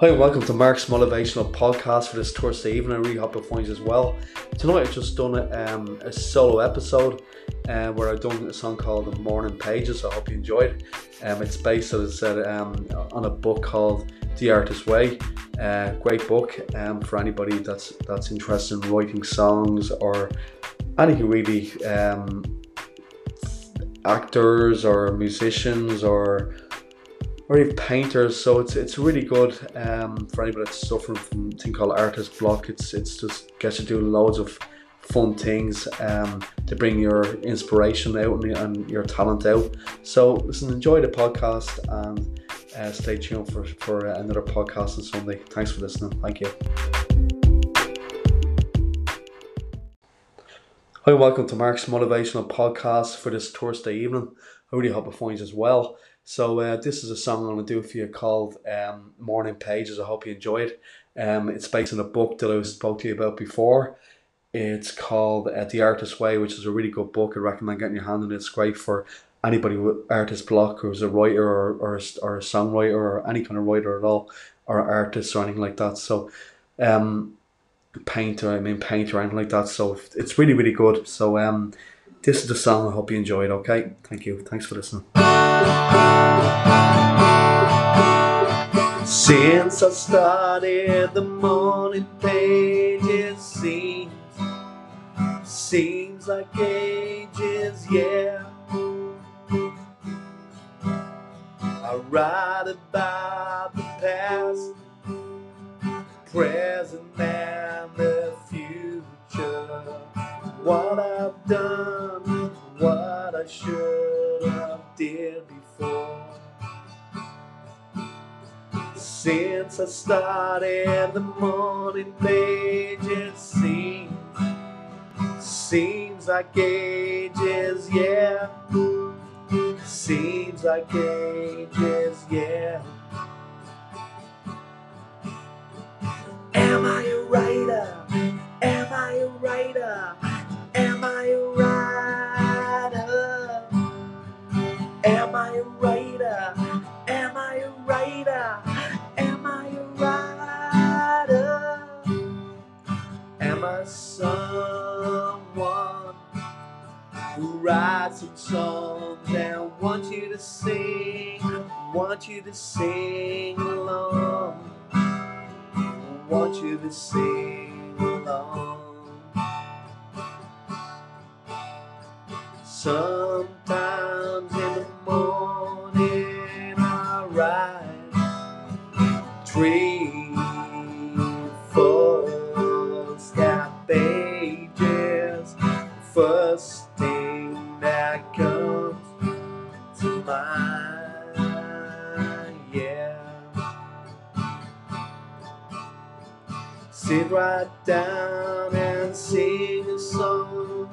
Hi, and welcome to Mark's Motivational Podcast for this Thursday evening. I really hope it finds as well. Tonight I've just done um, a solo episode uh, where I've done a song called The Morning Pages. I hope you enjoyed it. Um, it's based, as I said, um, on a book called The Artist's Way. Uh, great book um, for anybody that's that's interested in writing songs or anything really, um, actors or musicians or even painters. So it's it's really good um, for anybody that's suffering from a thing called artist block. It's it's just gets you doing loads of fun things um, to bring your inspiration out and, and, your talent out. So listen, enjoy the podcast and uh, stay tuned for for another podcast on Sunday. Thanks for listening. Thank you. Hi, welcome to Mark's Motivational Podcast for this Thursday evening. I really hope it finds as well. So uh, this is a song I'm going to do for you called um, Morning Pages. I hope you enjoy it. Um, it's based on a book that I spoke to you about before. It's called uh, The Artist's Way, which is a really good book. I recommend getting your hand on it. It's great for anybody with artist block who's a writer or, or, or a songwriter or any kind of writer at all or artist or anything like that. So um, painter, I mean painter anything like that. So it's really, really good. So um, this is the song. I hope you enjoy it. Okay. Thank you. Thanks for listening. Since I started the morning pages seems seems like ages, yeah. I write about the past, present, What I've done, what I should have did before. Since I started the morning page, it seems seems like ages, yeah. Seems like ages, yeah. And want you to sing? Want you to sing along? Want you to sing along? Sometimes Sit right down and sing a song.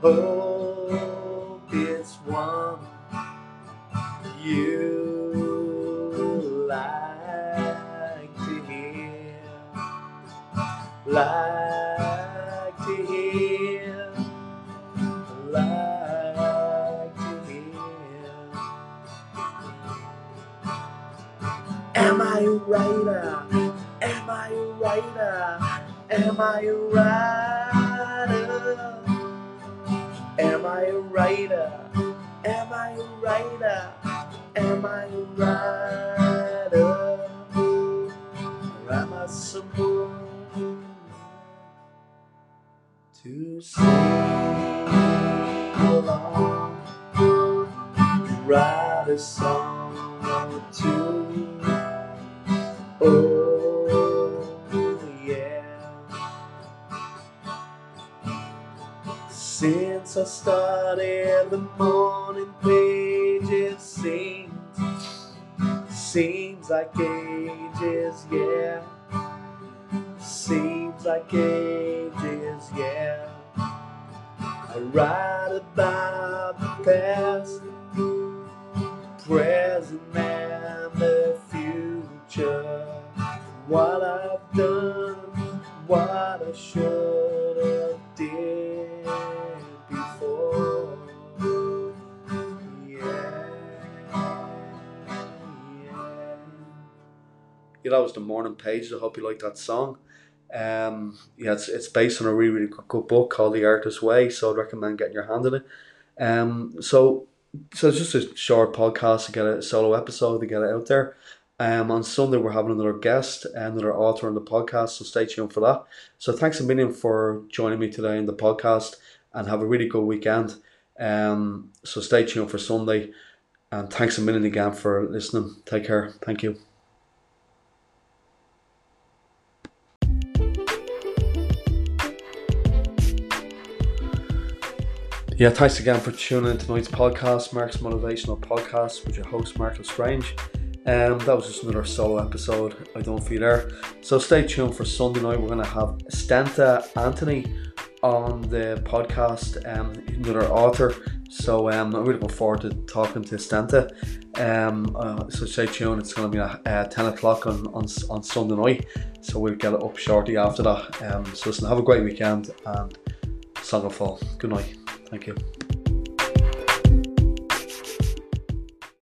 Hope it's one you like to hear, like to hear, like to hear. Am I right? I a writer? Am I a writer? Am I a writer? Am I a writer? Am I a writer? Or am I someone to sing along? Write a song or two. Oh, I started the morning page, it seems seems like ages, yeah. Seems like ages, yeah. I write about the past, present, and the future. What I've Yeah, that was the Morning Pages. I hope you like that song. Um, yeah, it's, it's based on a really, really good, good book called The Artist's Way, so I'd recommend getting your hand in it. Um, so, so it's just a short podcast to get a solo episode to get it out there. Um, on Sunday, we're having another guest, another author on the podcast, so stay tuned for that. So, thanks a million for joining me today in the podcast and have a really good weekend. Um, so, stay tuned for Sunday, and thanks a million again for listening. Take care. Thank you. Yeah, thanks again for tuning in tonight's podcast, Mark's Motivational Podcast, with your host, Mark Lestrange. Um, that was just another solo episode. I don't feel there. So stay tuned for Sunday night. We're going to have Stenta Anthony on the podcast, um, another author. So um, I'm really looking forward to talking to Stenta. Um, uh, so stay tuned. It's going to be at uh, 10 o'clock on, on, on Sunday night. So we'll get it up shortly after that. Um, so listen, have a great weekend and Song of Fall. Good night. Thank you.